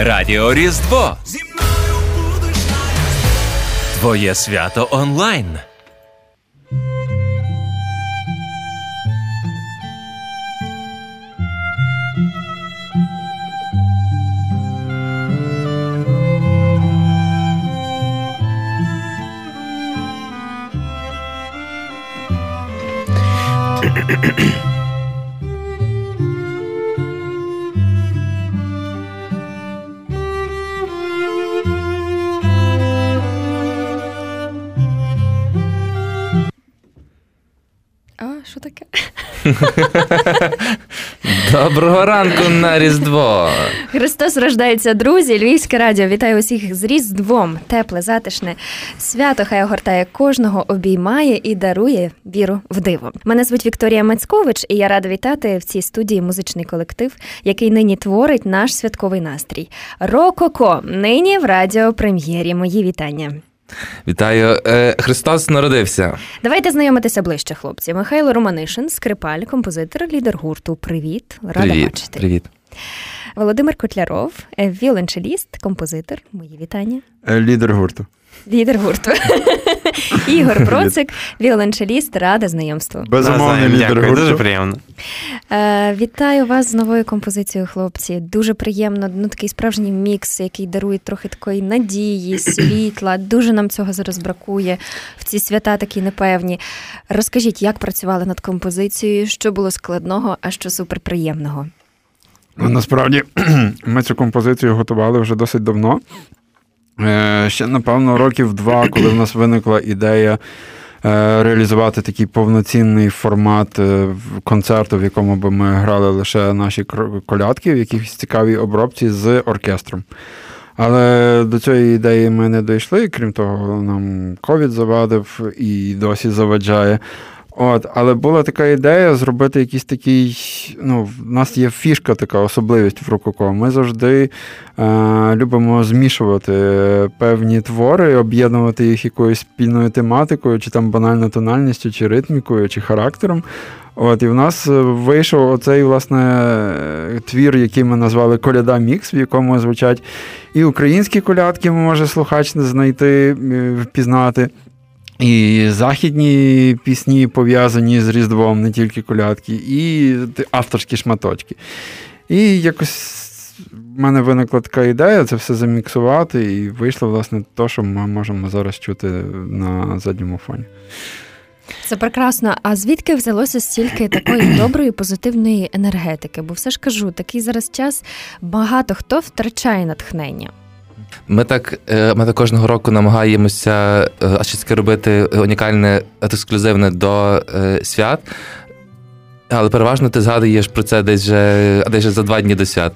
Радіо Різдво. зі мною Твоє свято онлайн. Доброго ранку на Різдво. Христос рождається, друзі. Львівське радіо вітаю усіх з Різдвом. Тепле, затишне свято хай огортає кожного, обіймає і дарує віру в диво. Мене звуть Вікторія Мацькович, і я рада вітати в цій студії музичний колектив, який нині творить наш святковий настрій. Рококо нині в радіопрем'єрі. Мої вітання. Вітаю, е, Христос народився. Давайте знайомитися ближче, хлопці. Михайло Романишин, скрипаль, композитор, лідер гурту. Привіт, рада привіт, бачити. Привіт. Володимир Котляров, е, віолончеліст, композитор. Мої вітання. Е, лідер гурту. Лідер гурту. Ігор Процик, віолончеліст, рада знайомству. Безумовний лідер Дякую, дуже приємно. Е, вітаю вас з новою композицією, хлопці. Дуже приємно. Ну такий справжній мікс, який дарує трохи такої надії, світла. Дуже нам цього зараз бракує в ці свята такі непевні. Розкажіть, як працювали над композицією, що було складного, а що суперприємного? Ну, насправді ми цю композицію готували вже досить давно. Е, Ще, напевно, років два, коли в нас виникла ідея е, реалізувати такий повноцінний формат е, концерту, в якому би ми грали лише наші колядки в якихось цікавій обробці з оркестром. Але до цієї ідеї ми не дійшли, крім того, нам ковід завадив і досі заваджає. От, але була така ідея зробити якийсь такий. Ну, в нас є фішка, така особливість в Рококо. Ми завжди е, любимо змішувати певні твори, об'єднувати їх якоюсь спільною тематикою, чи там банально тональністю, чи ритмікою, чи характером. От, і в нас е, вийшов оцей, власне, е, твір, який ми назвали Коляда Мікс, в якому звучать і українські колядки, може слухач знайти, е, впізнати. І західні пісні пов'язані з Різдвом, не тільки колядки, і авторські шматочки. І якось в мене виникла така ідея це все заміксувати, і вийшло, власне, те, що ми можемо зараз чути на задньому фоні. Це прекрасно. А звідки взялося стільки такої доброї позитивної енергетики? Бо все ж кажу, такий зараз час багато хто втрачає натхнення. Ми так, е, ми так кожного року намагаємося е, а щось робити унікальне, ексклюзивне до е, свят. Але переважно ти згадуєш про це десь вже, десь вже за два дні до свят.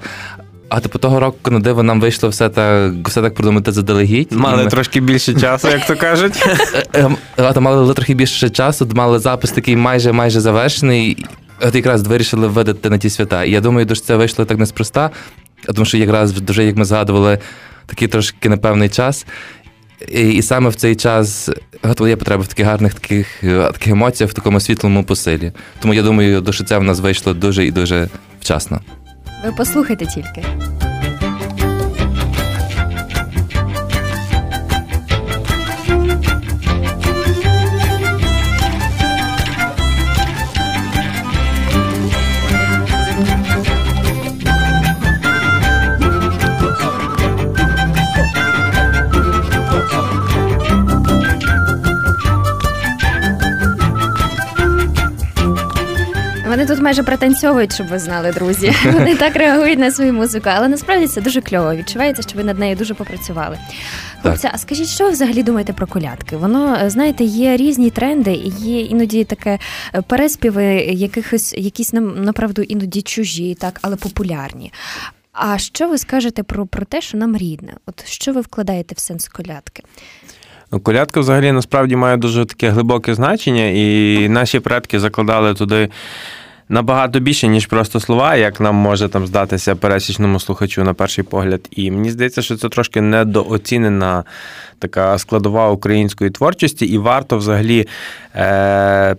А типу того року на диво нам вийшло все так, все так продумати заделегідь. Мали ми- трошки більше часу, як то кажуть. Е, е, мали трохи більше часу, мали запис такий майже майже завершений. От якраз вирішили видати на ті свята. І я думаю, що це вийшло так неспроста, тому що якраз дуже, як ми згадували, такий трошки непевний час. І, і саме в цей час є потреба в таких гарних таких, е, таких емоціях, в такому світлому посилі. Тому я думаю, до це в нас вийшло дуже і дуже вчасно. Ви послухайте тільки. Вони тут майже пританцьовують, щоб ви знали, друзі. Вони так реагують на свою музику, але насправді це дуже кльово. Відчувається, що ви над нею дуже попрацювали. Хлопці, а скажіть, що ви взагалі думаєте про колядки? Воно е, знаєте, є різні тренди, і є іноді таке е, переспіви, якихось якісь нам направду іноді чужі, так, але популярні. А що ви скажете про, про те, що нам рідне? От що ви вкладаєте в сенс колядки? Ну, Колядка взагалі насправді має дуже таке глибоке значення, і наші предки закладали туди набагато більше, ніж просто слова, як нам може там здатися пересічному слухачу на перший погляд. І мені здається, що це трошки недооцінена така складова української творчості, і варто взагалі. Е-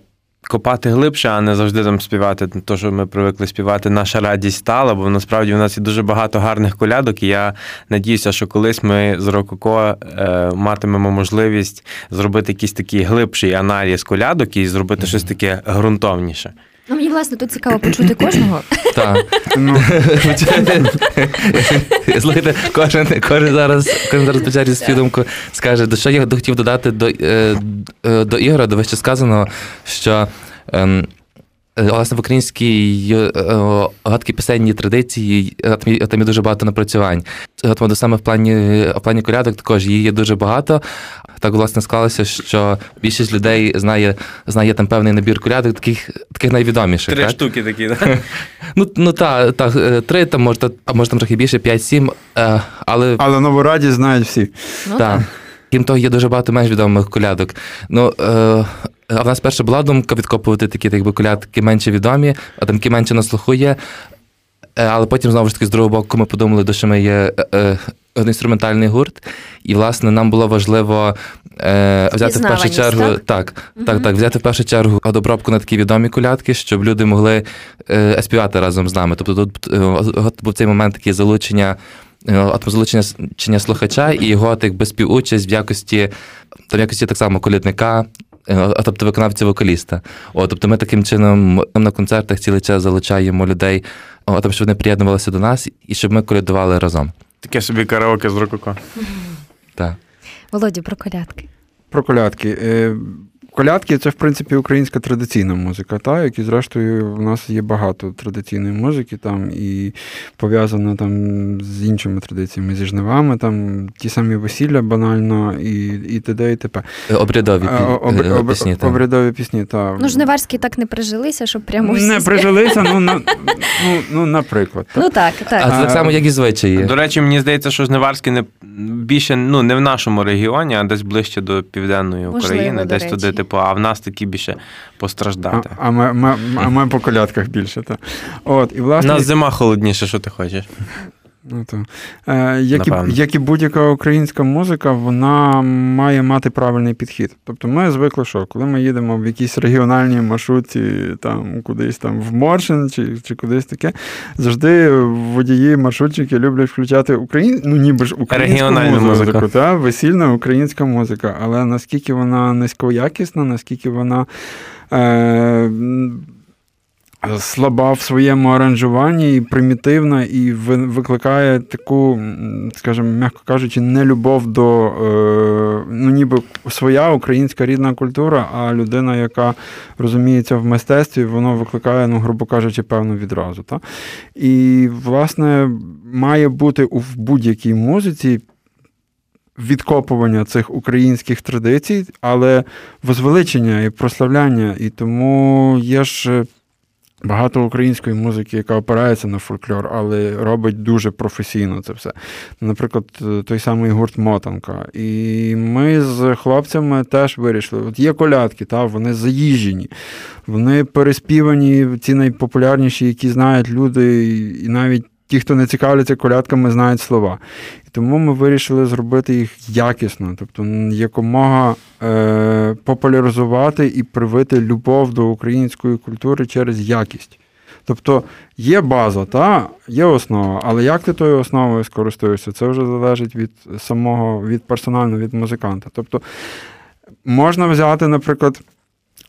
копати глибше, а не завжди там співати те, що ми привикли співати. Наша радість стала, бо насправді у нас є дуже багато гарних колядок, і я надіюся, що колись ми з Рококо е, матимемо можливість зробити якийсь такий глибший аналіз колядок і зробити щось таке ґрунтовніше. Ну, мені власне тут цікаво почути кожного. Так. Ну, Слухайте, кожен, кожен зараз, кожен зараз почає з думку скаже, до що я хотів додати до, е, е, до Ігора, до вище сказаного, що. ем, е, Власне, в українській гадкій пісенній традиції там є, дуже багато напрацювань. От, саме в плані, в плані колядок також її є дуже багато. Так, власне, склалося, що більшість людей знає, знає там певний набір колядок, таких, таких найвідоміших. Три так? штуки такі, так? Ну, ну так, та, е, три, там, може, та- а може там трохи більше, п'ять-сім, е, але але нову радість знають всі. Ну, так. Крім того, є дуже багато менш відомих колядок. Ну, е, а в нас перша була думка відкопувати такі так би, колядки менше відомі, а там які менше на слуху є. Е, Але потім, знову ж таки, з другого боку, ми подумали, що ми є е, е, інструментальний гурт, і, власне, нам було важливо е, взяти в першу чергу, так? так, так, так, взяти в першу чергу обробку на такі відомі колядки, щоб люди могли е, співати разом з нами. Тобто тут е, був цей момент таке залучення. От залучення слухача і його так би співучасть в якості там в якості так само колядника, е, а тобто виконавця вокаліста. О, тобто ми таким чином на концертах цілий час залучаємо людей, о, там, щоб вони приєднувалися до нас і щоб ми колядували разом. Таке собі караоке з Рококо. Так. Володю, про колядки. Про колядки. Е, Колядки це, в принципі, українська традиційна музика, та, як і зрештою, в нас є багато традиційної музики, там, і пов'язана там з іншими традиціями, зі жнивами, там, ті самі весілля банально, і, і т.д. і т.п. Е, Обрядові А, об- е, об- пісні. Обрядові пісні, так. Ну, жниварські так не прижилися, щоб прямо. Не прижилися, ну, на, ну, ну наприклад. Так. Ну так, так. це так само, як і звичаї. До речі, мені здається, що Жниварське не більше ну не в нашому регіоні, а десь ближче до південної Можливо, України, до десь речі. туди, типу, а в нас такі більше постраждати. а, ми, ми, а ми по колядках більше. Так. От, і, У власне, нас зима холодніше, що ти хочеш. Ну, то. Е, як, і, як і будь-яка українська музика, вона має мати правильний підхід. Тобто ми звикли, що коли ми їдемо в якійсь регіональній маршрутці, там кудись там в Моршин чи, чи кудись таке, завжди водії, маршрутчики люблять включати Україн... ну, ніби ж українську музику, музику. Та? весільна українська музика. Але наскільки вона низькоякісна, наскільки вона. Е, слаба в своєму аранжуванні і примітивна, і викликає таку, скажімо, м'яко кажучи, нелюбов до е, ну, ніби своя українська рідна культура, а людина, яка розуміється в мистецтві, воно викликає, ну, грубо кажучи, певну відразу. Та? І, власне, має бути в будь-якій музиці. Відкопування цих українських традицій, але возвеличення і прославляння. І тому є ж е, багато української музики, яка опирається на фольклор, але робить дуже професійно це все. Наприклад, е, той самий гурт Мотанка. І ми з хлопцями теж вирішили: от є колядки, та, вони заїжджені, вони переспівані, ці найпопулярніші, які знають люди, і навіть. Ті, хто не цікавляться колядками, знають слова. І тому ми вирішили зробити їх якісно, тобто якомога е, популяризувати і привити любов до української культури через якість. Тобто є база, та, є основа, але як ти тою основою скористуєшся, це вже залежить від самого, від персонально, від музиканта. Тобто можна взяти, наприклад,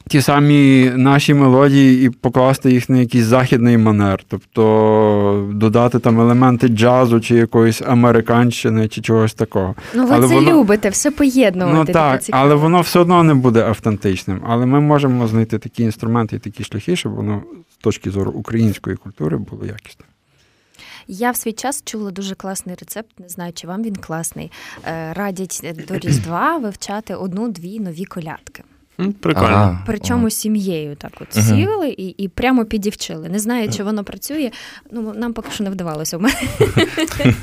ті самі наші мелодії і покласти їх на якийсь західний манер, тобто додати там елементи джазу чи якоїсь американщини, чи чогось такого. Ну, ви але це воно- любите, все поєднувати. Ну так, але воно все одно не буде автентичним. Але ми можемо знайти такі інструменти і такі шляхи, щоб воно з точки зору української культури було якісним. Я в свій час чула дуже класний рецепт, не знаю, чи вам він класний. Е, Радять до Різдва вивчати одну-дві нові колядки. Прикольно. Ага. Причому сім'єю так от Мгм. сіли і, і прямо підівчили. Не знаю, чи воно працює. Ну, нам поки що не вдавалося в мене.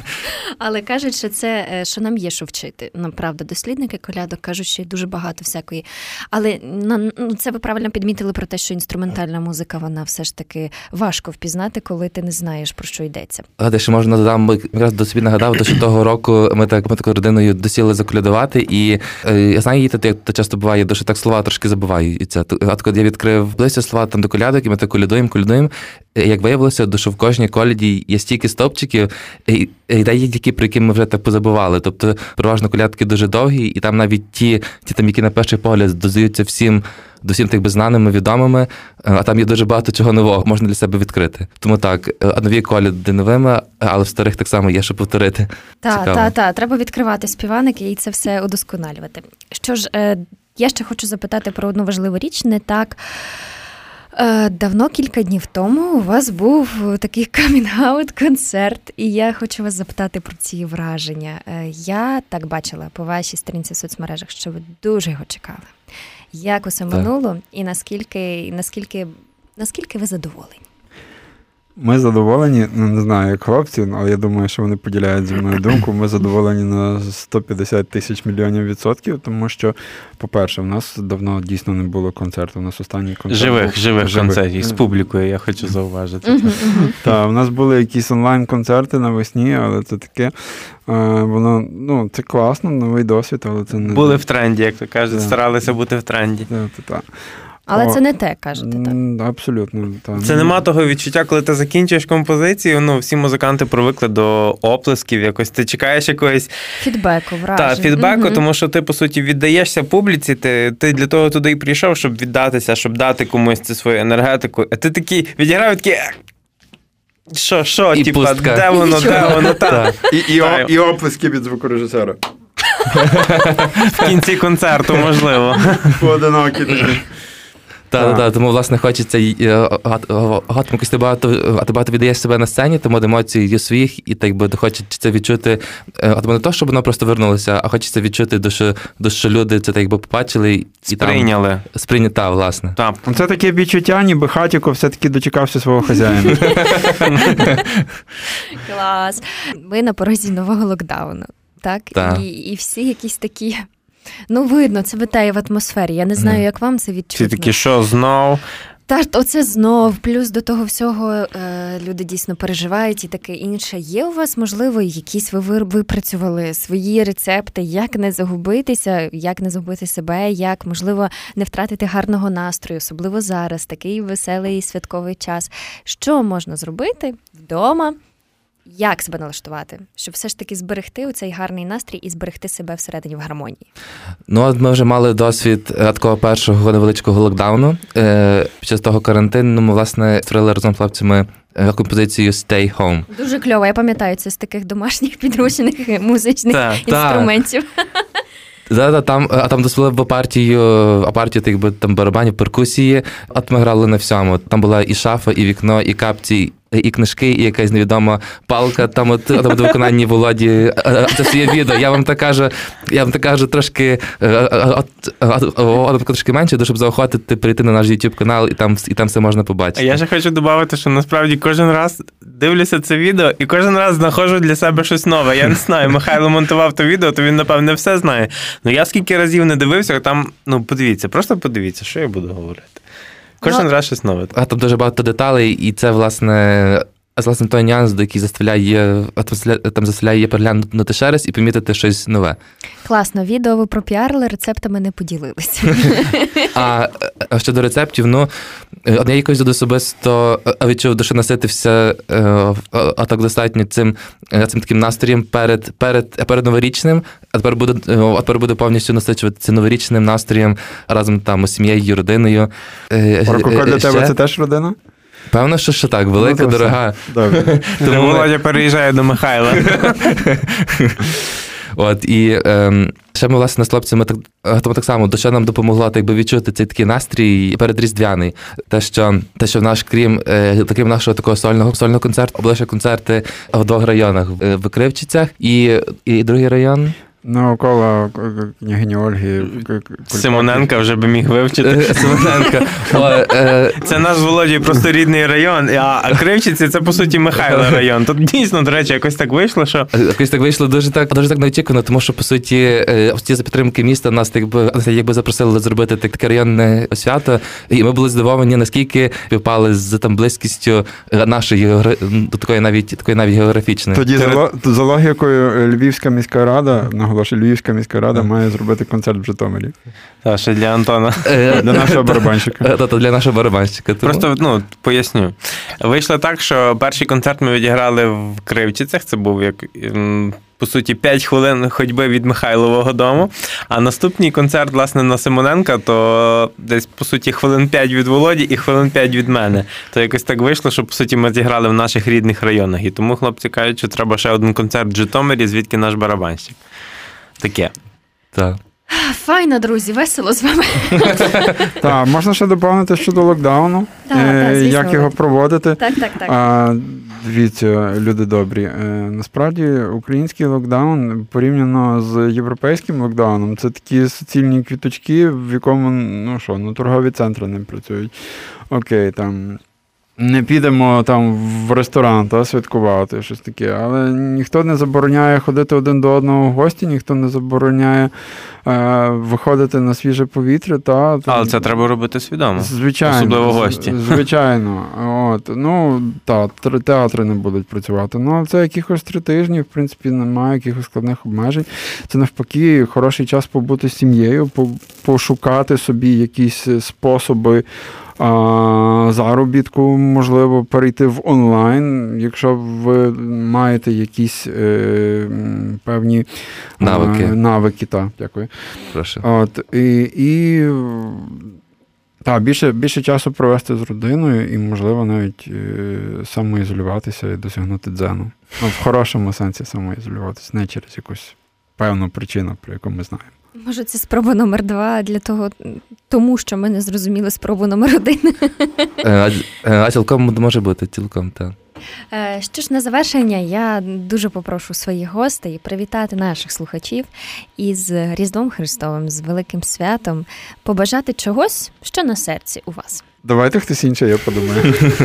Але кажуть, що це е, що нам є що вчити. Ну, правда, дослідники колядок кажуть, що є дуже багато всякої. Але ну, це ви правильно підмітили про те, що інструментальна музика, вона все ж таки важко впізнати, коли ти не знаєш про що йдеться. А ще можна додам, якраз до собі нагадав, що того року ми так ми такою родиною досіли заколядувати, і е, я знаю, її як то часто буває, що так слова трошки забуваються. А коли я відкрив близько слова там до колядок, і ми так колядуємо, колядуємо. Як виявилося, що в кожній коляді є стільки стопчиків, і є які, про які ми вже так позабували. Тобто, переважно колядки дуже довгі, і там навіть ті, ті там, які на перший погляд дозаються всім до всім тих беззнаними, відомими, а там є дуже багато чого нового, можна для себе відкрити. Тому так, нові коляди новими, але в старих так само є що повторити. Так, так, так. Треба відкривати співаники і це все удосконалювати. Що ж, е, я ще хочу запитати про одну важливу річ, не так. Е, давно кілька днів тому у вас був такий камінг-аут концерт, і я хочу вас запитати про ці враження. Е, я так бачила по вашій сторінці в соцмережах, що ви дуже його чекали. Як усе минуло, і наскільки, наскільки, наскільки ви задоволені? Ми задоволені, ну не знаю, як хлопці, але я думаю, що вони поділяють зі мною думку. Ми задоволені на 150 тисяч мільйонів відсотків, тому що, по-перше, в нас давно дійсно не було концерту. У нас останній концерт. Живих, живих, живих концертів з публікою, я хочу зауважити. Так, у нас були якісь онлайн-концерти навесні, але це таке. Воно ну, це класно, новий досвід, але це не були в тренді, як то кажуть, старалися бути в тренді. Так, так. Але О, це не те, кажете, так? Абсолютно. так. Це нема того відчуття, коли ти закінчуєш композицію. Ну, всі музиканти привикли до оплесків, якось ти чекаєш якогось фідбеку, вражень. Так, фідбеку, угу. тому що ти, по суті, віддаєшся публіці, ти ти для того туди і прийшов, щоб віддатися, щоб дати комусь цю свою енергетику. А ти такий відіграв такий. Що, що, і типа, де воно, де воно, так. І, і, і оплески від звукорежисера. В кінці концерту, можливо. Поодинокі такі. Так, так, тому власне хочеться якось ти багато, а ти багато віддаєш себе на сцені, тому емоції є своїх, і так би хочеться відчути, а не то, щоб воно просто вернулося, а хочеться відчути, що, що люди це так би побачили і сприйняли. Там, сприйнята, власне. Так. Це таке відчуття, ніби хатіко все-таки дочекався свого хазяїна. Клас. Ми на порозі нового локдауну. Так, так. І, і всі якісь такі Ну, видно, це витає в атмосфері. Я не знаю, як вам це відчутно. Ці такі, що знов. Та оце знов, плюс до того всього е, люди дійсно переживають і таке інше. Є у вас, можливо, якісь ви випрацювали свої рецепти, як не загубитися, як не загубити себе, як можливо не втратити гарного настрою, особливо зараз, такий веселий святковий час. Що можна зробити вдома? Як себе налаштувати, щоб все ж таки зберегти цей гарний настрій і зберегти себе всередині в гармонії? Ну, от ми вже мали досвід е, такого першого невеличкого локдауну. Е, під час того карантину ми власне створили разом з хлопцями е, композицію Stay Home. Дуже кльово. Я пам'ятаю це з таких домашніх підручних музичних та, інструментів. Да, да, там, а там дозволи в партію, а партію якби там барабанів, перкусії. От ми грали на всьому. Там була і шафа, і вікно, і капці, і книжки, і якась невідома палка. Там от там от виконанні Володі. Це все є відео. Я вам так кажу, я вам так кажу трошки от, трошки менше, щоб заохотити прийти на наш YouTube канал, і там і там все можна побачити. Я ще хочу додати, що насправді кожен раз дивлюся це відео, і кожен раз знаходжу для себе щось нове. Я не знаю. Михайло монтував то відео, то він, напевне, все знає. Ну я скільки разів не дивився, там, ну подивіться, просто подивіться, що я буду говорити. Кожен ну, раз щось нове. А там дуже багато деталей, і це, власне, власне той нюанс, до який заставляє там заставляє переглянути ще раз і помітити щось нове. Класно, відео ви пропіарили, рецептами не поділилися. А щодо рецептів, ну я якось особисто відчув, що наситився а так достатньо цим цим таким настроєм перед перед, перед новорічним, а тепер буду а тепер буду повністю насичуватися новорічним настроєм разом там з сім'єю, родиною. Рококо для тебе це теж родина? Певно, що ще так, велика, ну, дорога. Добре. Тому Володя переїжджає до Михайла. От і ем, ще ми власне з хлопцями так тому так само, до що нам допомогло так би відчути цей такий настрій передріздвяний. Те, що те, що в наш, крім е, таким нашого такого сольного сольного концерту, були ще концерти в двох районах в Кривчицях і, і другий район. Навколо княгині Ольги. Симоненка вже би міг вивчити. Е, Семененка. Це наш Володій просто рідний район, а Кривчиці це по суті Михайло район. Тут дійсно, до речі, якось так вийшло, що. Якось так вийшло дуже так дуже так неочікувано, тому що по суті ті за підтримки міста нас якби якби запросили зробити таке районне свято, і ми були здивовані, наскільки співпали з там близькістю нашої такої навіть такої навіть географічної. Тоді за логікою Львівська міська рада наголошую, Львівська міська рада має зробити концерт в Житомирі. Так, ще для Антона. Е, для нашого барабанщика. Та, для нашого барабанщика. Просто ну, поясню. Вийшло так, що перший концерт ми відіграли в Кривчицях. Це був як. По суті, 5 хвилин ходьби від Михайлового дому. А наступний концерт, власне, на Симоненка, то десь, по суті, хвилин 5 від Володі і хвилин 5 від мене. То якось так вийшло, що по суті ми зіграли в наших рідних районах. І тому хлопці кажуть, що треба ще один концерт в Житомирі, звідки наш барабанщик. Таке. Так. Файно, друзі, весело з вами. Так, можна ще доповнити щодо локдауну, звісно, як його проводити. Так, так, так. А, Дивіться, люди добрі. Е, насправді український локдаун порівняно з європейським локдауном, це такі суцільні квіточки, в якому ну що, ну торгові центри не працюють. Окей, там не підемо там в ресторан та святкувати щось таке, але ніхто не забороняє ходити один до одного в гості, ніхто не забороняє е, виходити на свіже повітря. Та, Але це треба робити свідомо. Звичайно. Особливо гості. Звичайно. От, Ну, та, театри не будуть працювати. Ну, це якихось три тижні, в принципі, немає якихось складних обмежень. Це навпаки хороший час побути з сім'єю, пошукати собі якісь способи заробітку, можливо, перейти в онлайн, якщо ви маєте якісь е, певні навики. Е, навики та, дякую. Прошу. От, І і та, більше більше часу провести з родиною і, можливо, навіть е, самоізолюватися і досягнути дзену. Ну, В хорошому сенсі самоізолюватися, не через якусь певну причину, про яку ми знаємо. Може, це спроба номер два для того, тому що ми не зрозуміли спробу номер один. Е, е, а цілком може бути, цілком, так. Е, що ж на завершення, я дуже попрошу своїх гостей привітати наших слухачів із Різдвом Христовим, з Великим Святом, побажати чогось, що на серці у вас. Давайте хтось інший, я подумаю.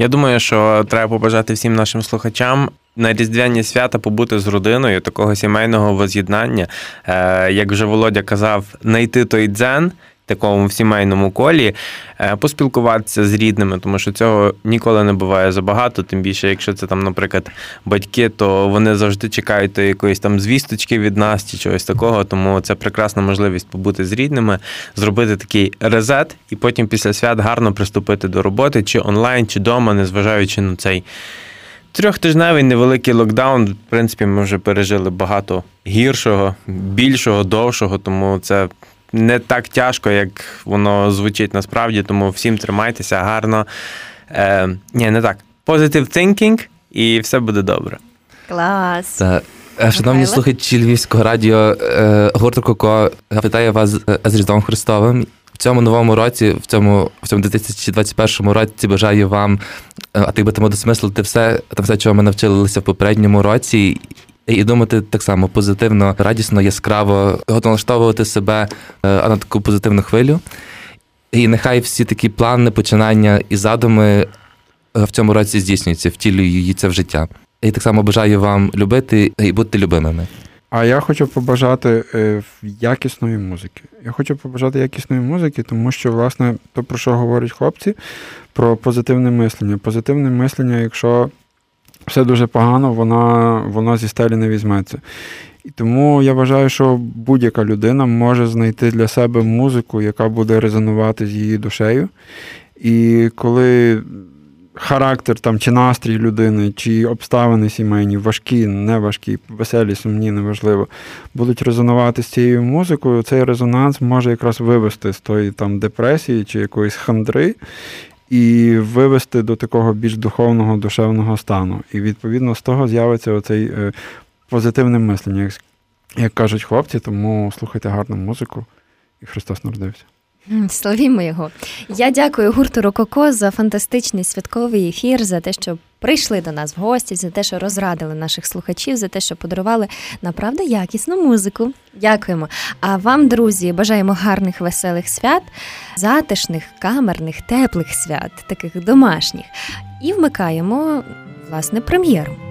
Я думаю, що треба побажати всім нашим слухачам на різдвяні свята побути з родиною, такого сімейного воз'єднання. Е, як вже Володя казав, знайти той дзен. Такому в сімейному колі е, поспілкуватися з рідними, тому що цього ніколи не буває забагато. Тим більше, якщо це там, наприклад, батьки, то вони завжди чекають то якоїсь там звісточки від нас чи чогось такого. Тому це прекрасна можливість побути з рідними, зробити такий резет, і потім після свят гарно приступити до роботи, чи онлайн, чи вдома, незважаючи на цей. Трьохтижневий невеликий локдаун. В принципі, ми вже пережили багато гіршого, більшого, довшого, тому це не так тяжко, як воно звучить насправді. Тому всім тримайтеся гарно. Е, Ні, не так. Positive thinking і все буде добре. Клас. Е, шановні слухачі Львівського радіо, е, гурту Коко вітає вас з Різдвом Христовим цьому новому році, в цьому в цьому 2021 році бажаю вам, е, а так би тому досмислити все, там все, чого ми навчилися в попередньому році. І думати так само позитивно, радісно, яскраво, налаштовувати себе е, на таку позитивну хвилю. І нехай всі такі плани, починання і задуми е, в цьому році здійснюються, втілюються в життя. І так само бажаю вам любити і бути любимими. А я хочу побажати е, якісної музики. Я хочу побажати якісної музики, тому що, власне, то, про що говорять хлопці, про позитивне мислення. Позитивне мислення, якщо все дуже погано, воно, воно зі стелі не візьметься. І тому я вважаю, що будь-яка людина може знайти для себе музику, яка буде резонувати з її душею. І коли характер там, чи настрій людини, чи обставини сімейні, важкі, не важкі, веселі, сумні, неважливо, будуть резонувати з цією музикою, цей резонанс може якраз вивести з тої там депресії чи якоїсь хандри. І вивести до такого більш духовного, душевного стану. І відповідно з того з'явиться оцей е, позитивне мислення, як кажуть хлопці, тому слухайте гарну музику, і Христос народився. Славімо його. Я дякую гурту Рококо за фантастичний святковий ефір, за те, що прийшли до нас в гості, за те, що розрадили наших слухачів, за те, що подарували направду якісну музику. Дякуємо. А вам, друзі, бажаємо гарних веселих свят, затишних, камерних, теплих свят, таких домашніх. І вмикаємо власне прем'єру.